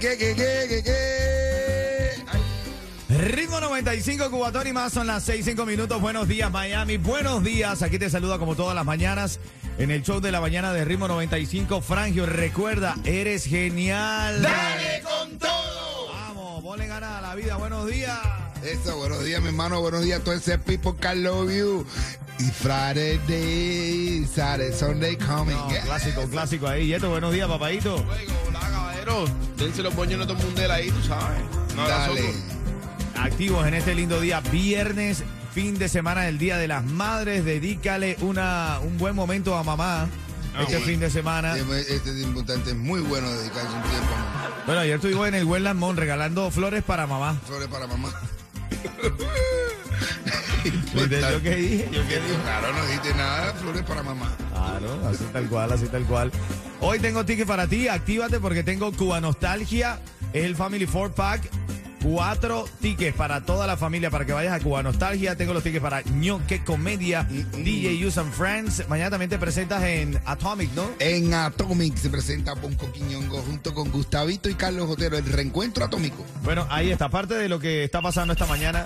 Cubatón. ¿Qué, qué, qué, qué, qué, qué? Ay, Ritmo 95, Cubatón y más son las 6, 5 minutos. Buenos días, Miami. Buenos días. Aquí te saluda como todas las mañanas en el show de la mañana de Ritmo 95. Frangio, recuerda, eres genial. ¡Dale con todo! Vamos, ponle ganas a la vida. Buenos días. Eso, buenos días, mi hermano. Buenos días a todo ese people que love you. Y Friday, day, Saturday, Sunday coming. No, clásico, clásico ahí. Y esto, buenos días, papadito. Caballeros. Dense los boños el mundo ahí, tú sabes. No, Dale. Activos en este lindo día, viernes, fin de semana del Día de las Madres. Dedícale una, un buen momento a mamá este sí. fin de semana. Este es importante, es muy bueno dedicarse un tiempo a Bueno, ayer estuvimos en el Wetland Mall regalando flores para mamá. flores para mamá. ¿Viste yo qué dije? ¿Yo qué dije? Claro, no dijiste nada, flores para mamá. Claro, así tal cual, así tal cual. Hoy tengo tickets para ti, actívate porque tengo Cuba Nostalgia, es el Family Four Pack. Cuatro tickets para toda la familia para que vayas a Cuba Nostalgia. Tengo los tickets para ñoque Comedia, DJ Use and Friends. Mañana también te presentas en Atomic, ¿no? En Atomic se presenta Ponco Quiñongo junto con Gustavito y Carlos Otero, el reencuentro atómico. Bueno, ahí está, parte de lo que está pasando esta mañana.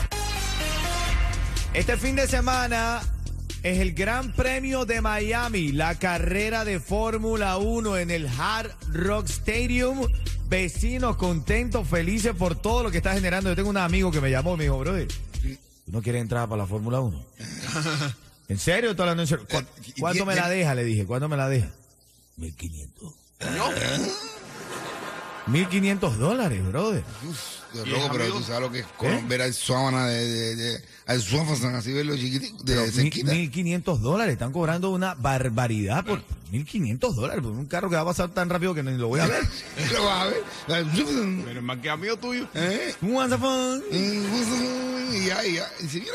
Este fin de semana es el Gran Premio de Miami, la carrera de Fórmula 1 en el Hard Rock Stadium. Vecinos contentos, felices por todo lo que está generando. Yo tengo un amigo que me llamó y me dijo, brother, ¿tú no quieres entrar para la Fórmula 1? ¿En serio? ¿Estás hablando en serio? ¿Cu- Eh, ¿Cuánto y- me la deja? Le dije, ¿cuánto me la deja? 1500. 1500 dólares, brother. Dios, ¿Y loco, pero amigo? tú sabes lo que es con- ver al Suámana de, de, de- al Suáfana, así verlo chiquitico, de cerquita. 1.500 dólares. Están cobrando una barbaridad por 1.500 dólares por un carro que va a pasar tan rápido que ni lo voy a ver. Lo vas a ver. Pero es más que amigo tuyo. ¿Eh? Y ya, y ya. Y si mira,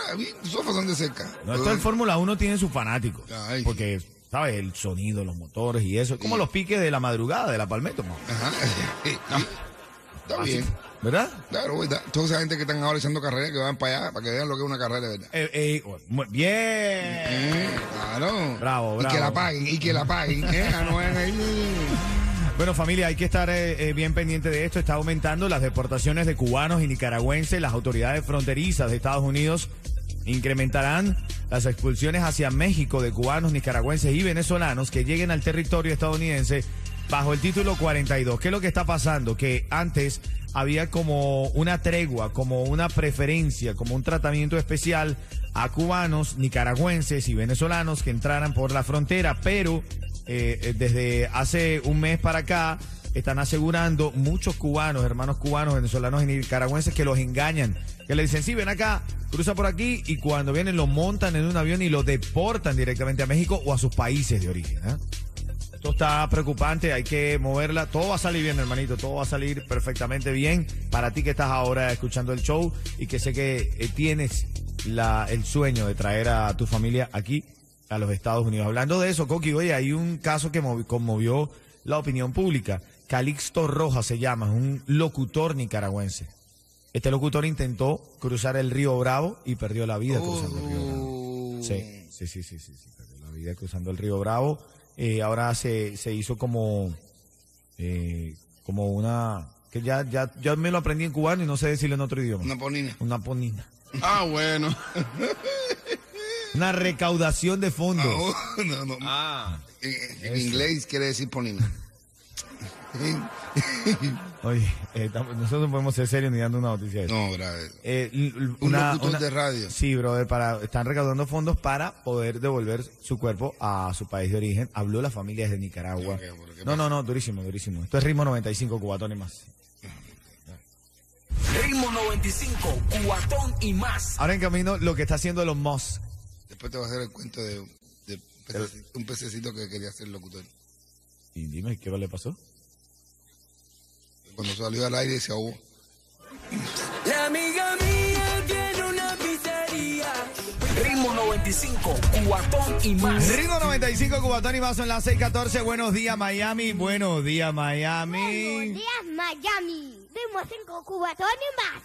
son de cerca. No, esto del Fórmula 1 tiene sus fanáticos. Ay. Porque, ¿sabes? El sonido, los motores y eso. Es como los piques de la madrugada, de la palmetto, ¿no? Ajá. Está bien. ¿verdad? Claro, toda esa gente que están ahora echando carreras, que van para allá, para que vean lo que es una carrera verdad. Eh, eh, muy bien. Eh, claro. Bravo, Y que bravo. la paguen, y que la paguen. Eh, ah, no. Bueno, familia, hay que estar eh, bien pendiente de esto. Está aumentando las deportaciones de cubanos y nicaragüenses. Las autoridades fronterizas de Estados Unidos incrementarán las expulsiones hacia México de cubanos, nicaragüenses y venezolanos que lleguen al territorio estadounidense bajo el título 42. ¿Qué es lo que está pasando? Que antes había como una tregua, como una preferencia, como un tratamiento especial a cubanos, nicaragüenses y venezolanos que entraran por la frontera, pero eh, eh, desde hace un mes para acá están asegurando muchos cubanos, hermanos cubanos, venezolanos y nicaragüenses que los engañan, que le dicen, sí, ven acá, cruza por aquí y cuando vienen lo montan en un avión y lo deportan directamente a México o a sus países de origen. ¿eh? Esto está preocupante, hay que moverla. Todo va a salir bien, hermanito. Todo va a salir perfectamente bien para ti que estás ahora escuchando el show y que sé que eh, tienes la, el sueño de traer a tu familia aquí a los Estados Unidos. Hablando de eso, Coqui, oye, hay un caso que movi- conmovió la opinión pública. Calixto Rojas se llama, es un locutor nicaragüense. Este locutor intentó cruzar el río Bravo y perdió la vida cruzando el río Bravo. Sí, sí, sí, sí, sí, sí, perdió la vida cruzando el río Bravo. Eh, ahora se, se hizo como, eh, como una, que ya, ya, ya me lo aprendí en cubano y no sé decirlo en otro idioma. Una ponina. Una ponina. Ah, bueno. Una recaudación de fondos. No, no, no. Ah. En, en inglés quiere decir ponina. Oye, eh, nosotros no podemos ser serios ni dando una noticia de eso. No, grave. Eh, Un locutor de radio. Sí, brother, para, están recaudando fondos para poder devolver su cuerpo a su país de origen. Habló la familia desde Nicaragua. ¿Qué, qué, qué No, no, no, durísimo, durísimo. Esto es ritmo 95, cubatón y más. Ritmo 95, Cubatón y más. Ahora en camino lo que está haciendo los Musk. Después te voy a hacer el cuento de, de pececi- un pececito que quería ser locutor. Y dime, ¿qué le pasó? Cuando salió al aire se ahogó. La amiga mía tiene una pizzería. Ritmo 95, cuatón y más. Ritmo 95, Cubatón y Vaso en la 614. Buenos días, Miami. Buenos días, Miami. Buenos días, Miami. Ritmo 5 cubatones más.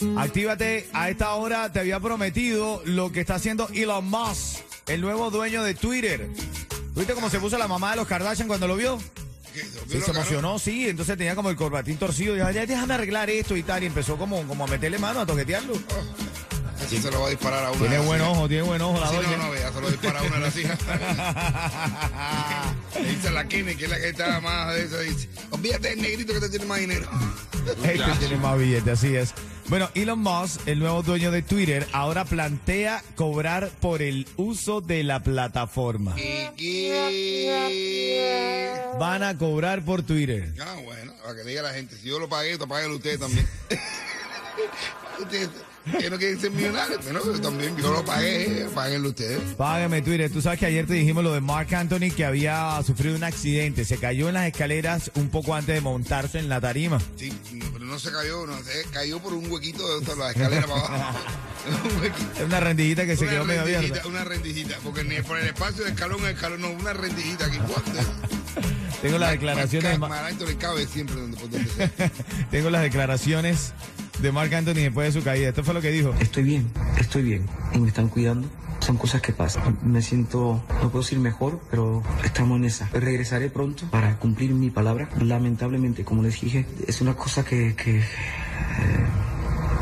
Dale. Actívate a esta hora. Te había prometido lo que está haciendo Elon Musk, el nuevo dueño de Twitter. ¿Viste cómo se puso la mamá de los Kardashian cuando lo vio? ¿Qué? ¿Se Sí, se emocionó, sí. Entonces tenía como el corbatín torcido. Dijo, ya déjame arreglar esto y tal. Y empezó como, como a meterle mano, a toquetearlo. Ese se lo va a disparar a una. Tiene buen ojo, tiene buen ojo la doña. no, no, vea, se lo dispara a una de las hijas. Le dice a la Kenny, que es la que está más de eso, dice, olvídate del negrito que te tiene más dinero. Este tiene más billete, así es. Bueno, Elon Musk, el nuevo dueño de Twitter, ahora plantea cobrar por el uso de la plataforma. ¿Y qué? Van a cobrar por Twitter. Ah, bueno, para que diga la gente, si yo lo pagué, to- páguelo usted también. Ustedes que no quieren ser millonarios, pero también yo lo pagué, páguenlo ustedes. Págame Twitter. Tú sabes que ayer te dijimos lo de Mark Anthony que había sufrido un accidente. Se cayó en las escaleras un poco antes de montarse en la tarima. Sí, no, pero no se cayó, no se cayó por un huequito de de la escalera para abajo. un huequito. Una rendijita que se quedó medio abierta. una rendijita, porque ni por el espacio de escalón a escalón, no, una rendijita aquí. ¿cuánto? Tengo las declaraciones de Ma- Mar Anthony cabe siempre donde, por donde sea. Tengo las declaraciones de Mark Anthony después de su caída. Esto fue lo que dijo. Estoy bien, estoy bien y me están cuidando. Son cosas que pasan. Me siento, no puedo decir mejor, pero estamos en esa. Regresaré pronto para cumplir mi palabra. Lamentablemente, como les dije, es una cosa que, que, eh,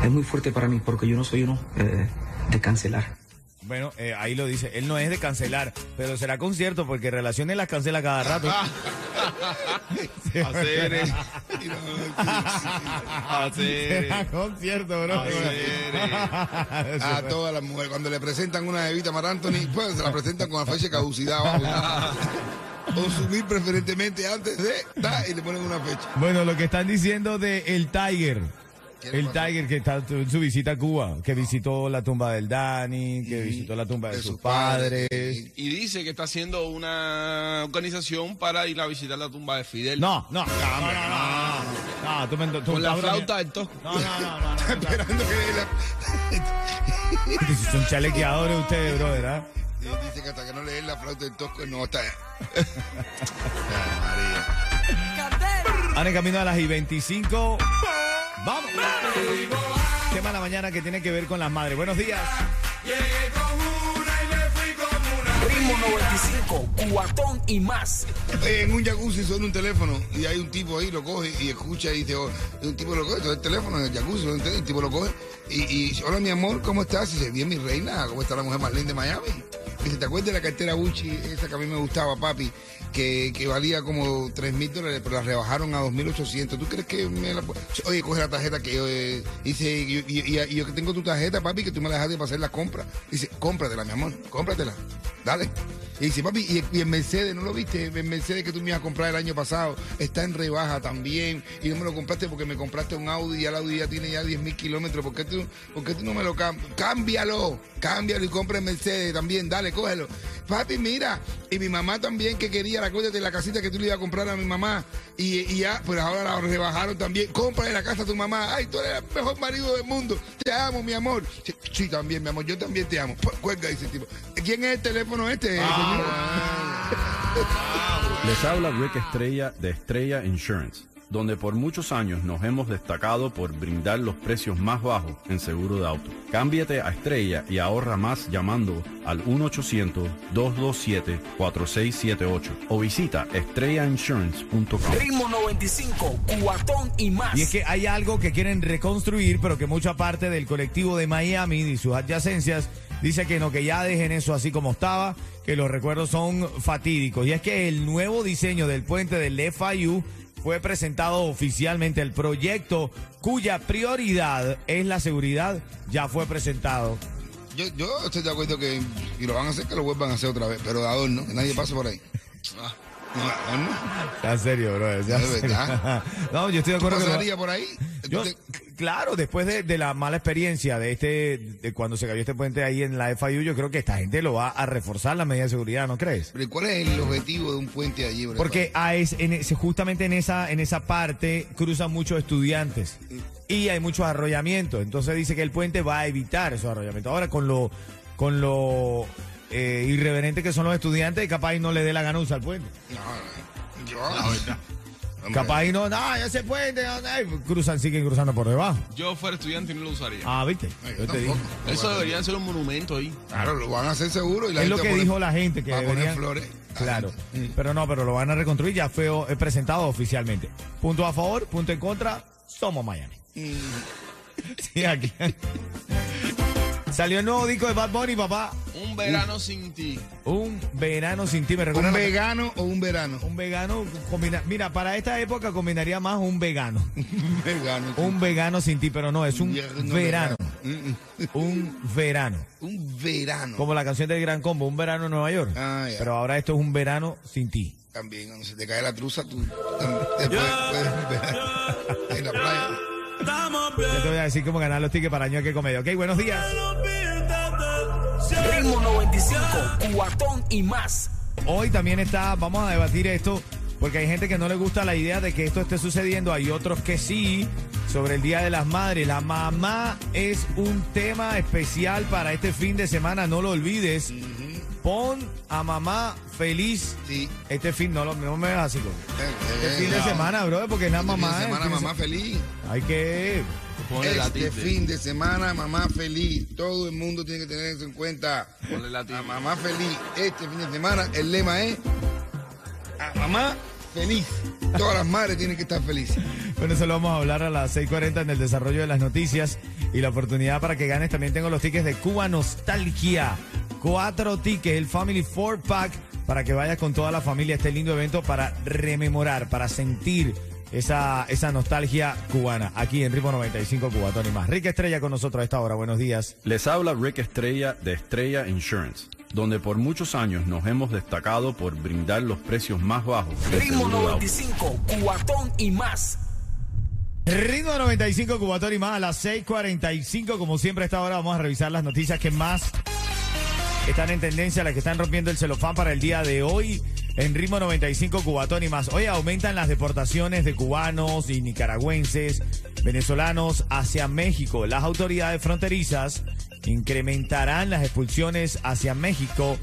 es muy fuerte para mí porque yo no soy uno eh, de cancelar. Bueno, eh, ahí lo dice. Él no es de cancelar, pero será concierto porque relaciones las cancela cada rato. Hacer, eh, hacer. será concierto, bro. A todas las mujeres, cuando le presentan una bebita a Mar Anthony, pues se la presentan con la fecha de caducidad. Consumir preferentemente antes de, da, y le ponen una fecha. Bueno, lo que están diciendo de el Tiger. ¿Qué le El? Tiger que está en su visita a Cuba, que visitó la tumba del Dani, que visitó la tumba de, sus padres. Y dice que está haciendo una organización para ir a visitar la tumba de Fidel. No, no, no, no, no, no, no, no, tú me- tú Con la flauta del tosco. No, no, no, no. Esperando que la... Son chalequeadores ustedes, brother, ¿ah? Y dice que hasta que no le den la flauta del tosco, no está. Ay, María. Van en camino a las I 25. ¡Vamos! De la mañana que tiene que ver con las madres. Buenos días. Ritmo 95, cuatón y más. En un jacuzzi suena un teléfono y hay un tipo ahí, lo coge y escucha y dice, oh, un tipo lo coge, todo el teléfono en el jacuzzi, el tipo lo coge y, y hola mi amor, ¿cómo estás? Y dice, bien mi reina, ¿cómo está la mujer más linda de Miami? Y dice, ¿te acuerdas de la cartera Gucci, esa que a mí me gustaba, papi? Que, que valía como 3 mil dólares, pero la rebajaron a 2.800. ¿Tú crees que me la... Oye, coge la tarjeta que eh, dice, y, yo que tengo tu tarjeta, papi, que tú me la dejaste para hacer la compra. Dice, cómpratela, mi amor, cómpratela. Dale. Y dice, papi, y, y el Mercedes, ¿no lo viste? El Mercedes que tú me ibas a comprar el año pasado está en rebaja también. Y no me lo compraste porque me compraste un Audi y el Audi ya tiene ya 10 mil kilómetros. ¿Por qué, tú, ¿Por tú no me lo cambias? Cámbialo, cámbialo y compra el Mercedes también. Dale, cógelo. Papi, mira. Y mi mamá también que quería, acuérdate de la casita que tú le ibas a comprar a mi mamá. Y, ya, pues ahora la rebajaron también. Cómprale la casa a tu mamá. Ay, tú eres el mejor marido del mundo. Te amo, mi amor. Sí, sí, también, mi amor. Yo también te amo. Pues, Cuelga, dice el tipo. ¿Quién es el teléfono este, señor? Les habla Rick Estrella de Estrella Insurance, donde por muchos años nos hemos destacado por brindar los precios más bajos en seguro de auto. Cámbiate a Estrella y ahorra más llamando al 1-800-227-4678 o visita estrellainsurance.com. Ritmo 95, cuatón y más. Y es que hay algo que quieren reconstruir, pero que mucha parte del colectivo de Miami y sus adyacencias dice que no, que ya dejen eso así como estaba, que los recuerdos son fatídicos. Y es que el nuevo diseño del puente del FIU fue presentado oficialmente. El proyecto cuya prioridad es la seguridad ya fue presentado. Yo, yo estoy de acuerdo que y lo van a hacer, que lo vuelvan a hacer otra vez, pero de adorno, que nadie pase por ahí. Ah, No. Ya en serio, bro. ya serio. verdad. no, yo estoy de ¿Tú acuerdo que por ahí? ¿Tú Yo- Te- claro, después de, de la mala experiencia de este, de cuando se cayó este puente ahí en la FIU, yo creo que esta gente lo va a reforzar la medida de seguridad, ¿no crees? Pero ¿cuál es el objetivo de un puente allí? bro? Porque a es- en justamente en esa, en esa parte cruzan muchos estudiantes y hay muchos arrollamientos. Entonces dice que el puente va a evitar esos arrollamientos. Ahora con lo, con lo eh, irreverente que son los estudiantes, capaz y no le dé la gana usar el puente. No, no, yo, la verdad. Capaz y no, no, ese puente, no, no", cruzan, siguen cruzando por debajo. Yo fuera estudiante y no lo usaría. Ah, viste. Ay, Yo te digo. tampoco. Eso debería ser un monumento ahí. Claro, lo van a hacer seguro. Y la Es lo que dijo la gente que va a poner deberían- flores. Claro, pero no, pero lo van a reconstruir, ya fue eh, presentado oficialmente. Punto a favor, punto en contra, somos Miami. Sí, aquí. Salió el nuevo disco de Bad Bunny, papá. Un verano sin ti. Un verano sin ti, me recuerda. ¿Un vegano o un verano? Un vegano combina, mira, para esta época combinaría más un vegano. Un vegano. Un vegano sin ti, pero no, es un verano. Mm, Un verano. Un verano. Como la canción del Gran Combo, un verano en Nueva York. Ah, ya. Pero ahora esto es un verano sin ti. También, cuando se te cae la truza, tú después puedes en la playa. Yo te voy a decir cómo ganar los tickets para año que comedia. Ok, buenos días. Ritmo 95, cuatón y más. Hoy también está, vamos a debatir esto, porque hay gente que no le gusta la idea de que esto esté sucediendo, hay otros que sí, sobre el Día de las Madres. La mamá es un tema especial para este fin de semana, no lo olvides. Pon a mamá feliz Sí. este fin, no, lo, no me veas así. Eh, Este eh, fin de no. semana, bro, porque es la Este fin de mamá. semana, fin de mamá se- feliz. Hay que... Ponle Este fin de semana, mamá feliz. Todo el mundo tiene que tener eso en cuenta. Ponle. A mamá feliz. Este fin de semana, el lema es a mamá feliz. Todas las madres tienen que estar felices. Bueno, eso lo vamos a hablar a las 6.40 en el desarrollo de las noticias y la oportunidad para que ganes. También tengo los tickets de Cuba Nostalgia. Cuatro tickets, el Family Four Pack, para que vayas con toda la familia a este lindo evento para rememorar, para sentir esa, esa nostalgia cubana. Aquí en Ritmo 95 Cubatón y más. Rica Estrella con nosotros a esta hora. Buenos días. Les habla Rick Estrella de Estrella Insurance, donde por muchos años nos hemos destacado por brindar los precios más bajos del Ritmo seguro de auto. 95, cuatón y más. Ritmo 95 Cubatón y más a las 6.45. Como siempre a esta hora vamos a revisar las noticias que más están en tendencia, las que están rompiendo el celofán para el día de hoy. En ritmo 95 Cubatón y más. Hoy aumentan las deportaciones de cubanos y nicaragüenses, venezolanos hacia México. Las autoridades fronterizas incrementarán las expulsiones hacia México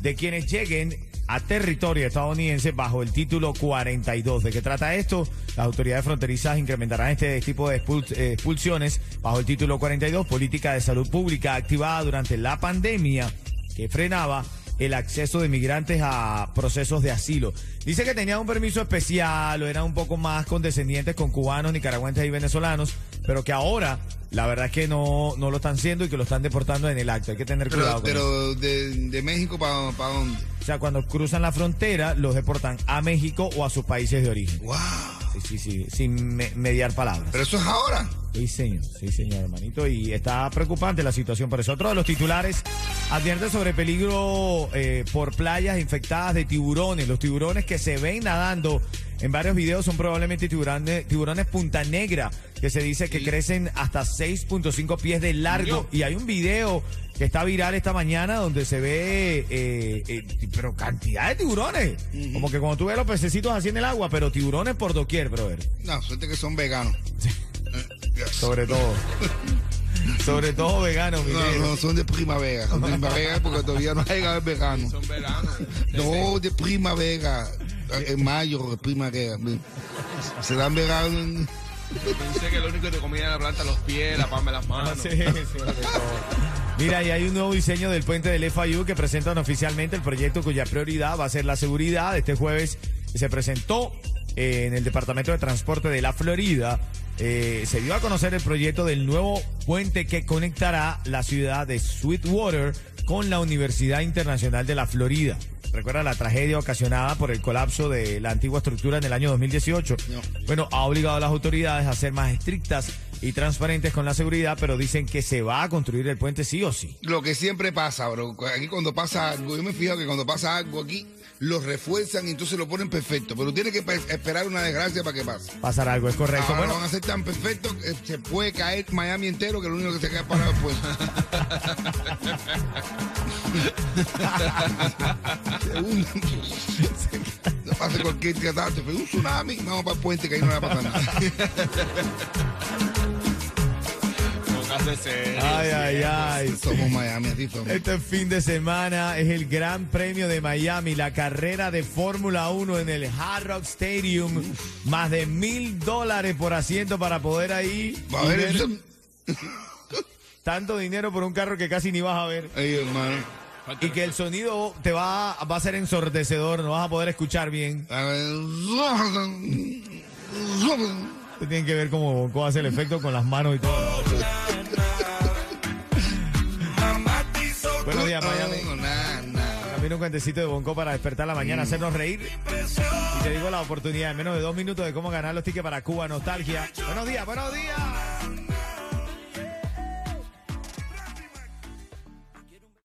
de quienes lleguen a territorio estadounidense bajo el título 42. ¿De qué trata esto? Las autoridades fronterizas incrementarán este tipo de eh, expulsiones bajo el título 42, política de salud pública activada durante la pandemia que frenaba el acceso de migrantes a procesos de asilo. Dice que tenían un permiso especial o eran un poco más condescendientes con cubanos, nicaragüenses y venezolanos, pero que ahora la verdad es que no, no lo están haciendo y que lo están deportando en el acto. Hay que tener cuidado Pero, con eso. pero de, de México para dónde? O sea, cuando cruzan la frontera, los deportan a México o a sus países de origen. ¡Wow! Sí, sí, sí, sin me- mediar palabras. Pero eso es ahora. Sí, señor, sí, señor, hermanito. Y está preocupante la situación. Por eso, otro de los titulares advierte sobre peligro eh, por playas infectadas de tiburones. Los tiburones que se ven nadando en varios videos son probablemente tiburones, tiburones punta negra, que se dice que crecen hasta 6.5 pies de largo. Y hay un video que está viral esta mañana donde se ve, eh, eh, pero cantidad de tiburones. Como que cuando tú ves los pececitos así en el agua, pero tiburones por doquier, brother. No, suerte que son veganos. Eh, yes. Sobre todo. Sobre todo vegano, mi No, no, son de primavera. Son de primavera porque todavía no ha llegado el verano. Son veranos. No, de primavera. En mayo, de primavera. Se dan verano. en- Pensé que lo único que te comía era la planta los pies, la palma de las manos. Sí, sí, sobre todo. Mira, y hay un nuevo diseño del puente del FIU que presentan oficialmente el proyecto cuya prioridad va a ser la seguridad. Este jueves se presentó eh, en el Departamento de Transporte de la Florida. Eh, se dio a conocer el proyecto del nuevo puente que conectará la ciudad de Sweetwater con la Universidad Internacional de la Florida. Recuerda la tragedia ocasionada por el colapso de la antigua estructura en el año 2018. No. Bueno, ha obligado a las autoridades a ser más estrictas y transparentes con la seguridad, pero dicen que se va a construir el puente sí o sí. Lo que siempre pasa, bro. Aquí cuando pasa algo, yo me fijo que cuando pasa algo aquí, lo refuerzan y entonces lo ponen perfecto. Pero tiene que pe- esperar una desgracia para que pase. Pasar algo, es correcto. Ahora Bueno, van a ser tan perfectos que se puede caer Miami entero que lo único que se queda es parado después. Segundo, no pasa cualquier catástrofe. Un tsunami, vamos para el puente que ahí no va a pasar nada. Ay, ay, ay. Somos Miami, así somos. Este fin de semana es el Gran Premio de Miami, la carrera de Fórmula 1 en el Hard Rock Stadium. Más de mil dólares por asiento para poder ahí. Va a ver eso. tanto dinero por un carro que casi ni vas a ver. Ay, hermano. Y que el sonido te va, va a ser ensordecedor, no vas a poder escuchar bien. Te tienen que ver cómo, cómo hace el efecto con las manos y todo. Un cuentecito de Bonco para despertar la mañana, hacernos reír. Y te digo la oportunidad en menos de dos minutos de cómo ganar los tickets para Cuba Nostalgia. Buenos días, buenos días.